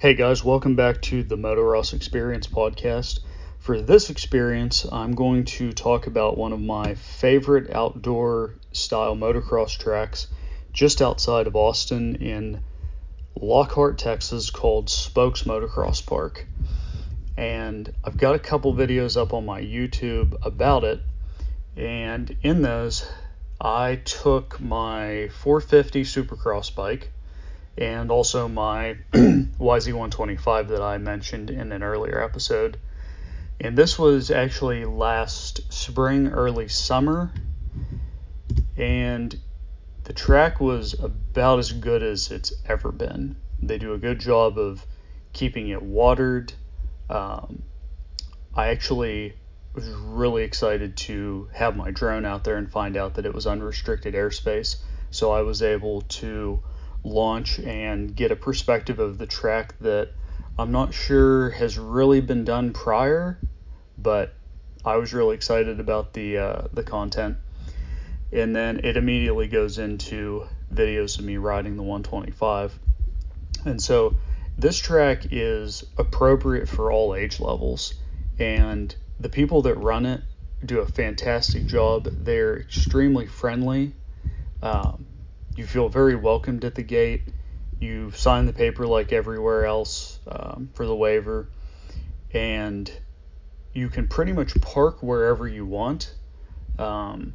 Hey guys, welcome back to the Motocross Experience podcast. For this experience, I'm going to talk about one of my favorite outdoor style motocross tracks just outside of Austin in Lockhart, Texas, called Spoaks Motocross Park. And I've got a couple videos up on my YouTube about it. And in those, I took my 450 Supercross bike and also my YZ125 that I mentioned in an earlier episode. And this was actually last spring, early summer, and the track was about as good as it's ever been. They do a good job of keeping it watered. Um, I actually was really excited to have my drone out there and find out that it was unrestricted airspace. So I was able to launch and get a perspective of the track that I'm not sure has really been done prior, but I was really excited about the uh, the content. And then it immediately goes into videos of me riding the 125. And so this track is appropriate for all age levels, and the people that run it do a fantastic job. They're extremely friendly. Um, you feel very welcomed at the gate. You sign the paper like everywhere else um, for the waiver, and you can pretty much park wherever you want. Um,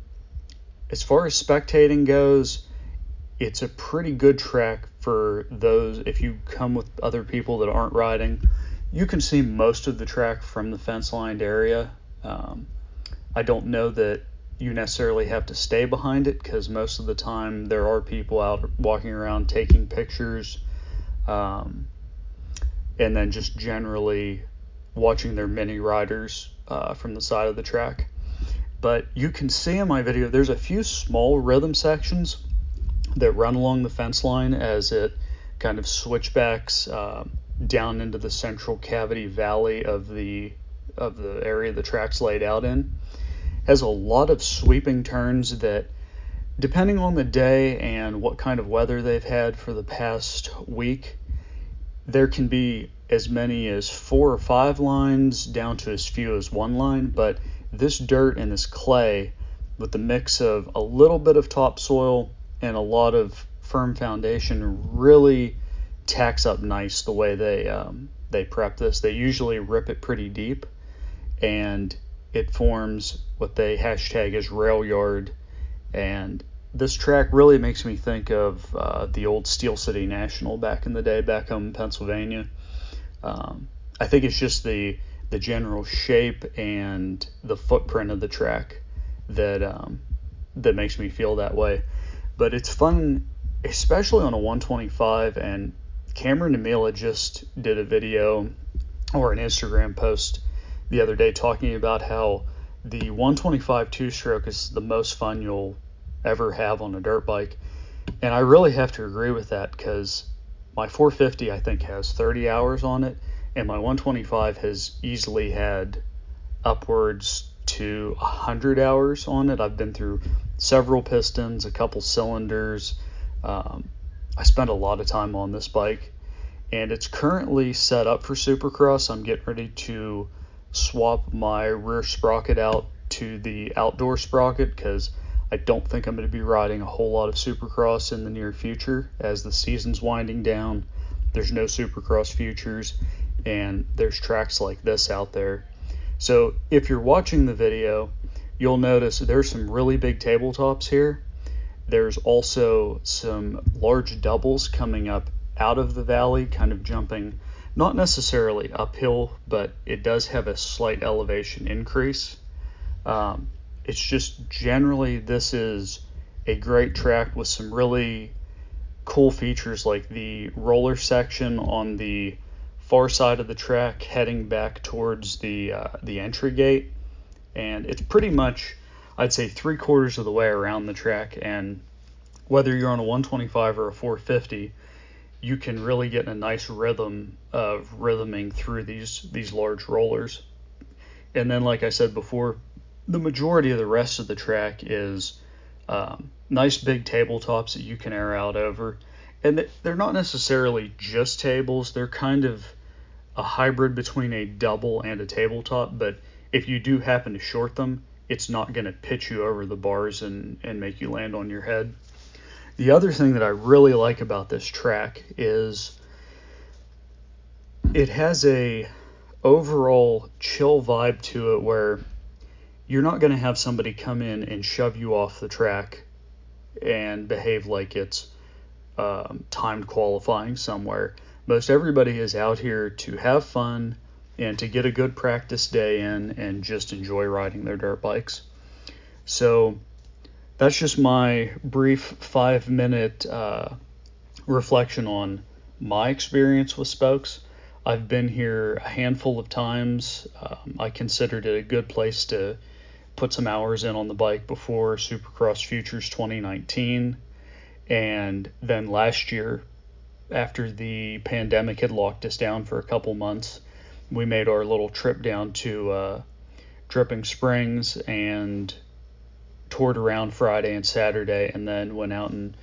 as far as spectating goes, it's a pretty good track for those if you come with other people that aren't riding. You can see most of the track from the fence lined area. Um, I don't know that you necessarily have to stay behind it because most of the time there are people out walking around taking pictures um, and then just generally watching their mini riders uh, from the side of the track. But you can see in my video there's a few small rhythm sections that run along the fence line as it kind of switchbacks uh, down into the central cavity valley of the of the area the track's laid out in has a lot of sweeping turns that, depending on the day and what kind of weather they've had for the past week, there can be as many as four or five lines down to as few as one line. But this dirt and this clay, with the mix of a little bit of topsoil and a lot of firm foundation, really tacks up nice the way they um, they prep this. They usually rip it pretty deep, and it forms what they hashtag as rail yard. And this track really makes me think of uh, the old Steel City National back in the day, back home in Pennsylvania. Um, I think it's just the the general shape and the footprint of the track that um, that makes me feel that way. But it's fun, especially on a 125. And Cameron Namila just did a video or an Instagram post the other day talking about how the 125 two stroke is the most fun you'll ever have on a dirt bike. And I really have to agree with that because my 450 I think has 30 hours on it, and my 125 has easily had upwards to 100 hours on it. I've been through several pistons, a couple cylinders. Um, I spent a lot of time on this bike, and it's currently set up for Supercross. I'm getting ready to swap my rear sprocket out to the outdoor sprocket because I don't think I'm going to be riding a whole lot of Supercross in the near future as the season's winding down. There's no Supercross futures, and there's tracks like this out there. So if you're watching the video, you'll notice there's some really big tabletops here. There's also some large doubles coming up out of the valley, kind of jumping not necessarily uphill, but it does have a slight elevation increase. Um, it's just generally this is a great track with some really cool features like the roller section on the far side of the track heading back towards the uh, the entry gate and it's pretty much I'd say three quarters of the way around the track and whether you're on a 125 or a 450 you can really get a nice rhythm of rhythming through these these large rollers. And then, like I said before, the majority of the rest of the track is um, nice big tabletops that you can air out over. and they're not necessarily just tables. They're kind of a hybrid between a double and a tabletop. But if you do happen to short them, it's not going to pitch you over the bars and, and make you land on your head. The other thing that I really like about this track is it has a overall chill vibe to it where you're not going to have somebody come in and shove you off the track and behave like it's um, timed qualifying somewhere. Most everybody is out here to have fun and to get a good practice day in and just enjoy riding their dirt bikes. So that's just my brief five minute uh, reflection on my experience with Spoaks. I've been here a handful of times. Um, I considered it a good place to put some hours in on the bike before Supercross Futures 2019. And then last year, after the pandemic had locked us down for a couple months, we made our little trip down to uh, Dripping Springs and toured around Friday and Saturday, and then went out and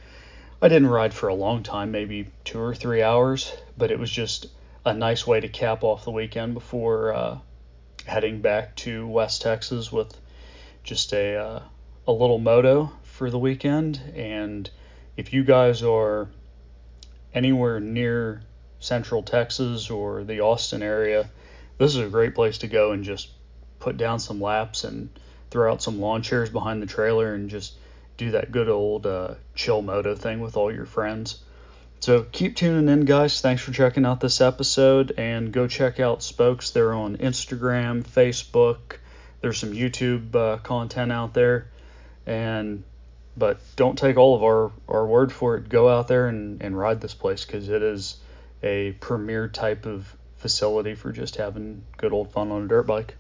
I didn't ride for a long time, maybe two or three hours, but it was just a nice way to cap off the weekend before uh, heading back to West Texas with just a uh, a little moto for the weekend. And if you guys are anywhere near Central Texas or the Austin area, this is a great place to go and just put down some laps and throw out some lawn chairs behind the trailer and just do that good old uh, chill moto thing with all your friends. So keep tuning in, guys. Thanks for checking out this episode, and go check out Spoaks. They're on Instagram, Facebook, there's some YouTube uh, content out there, and but don't take all of our, our word for it. Go out there and, and ride this place because it is a premier type of facility for just having good old fun on a dirt bike.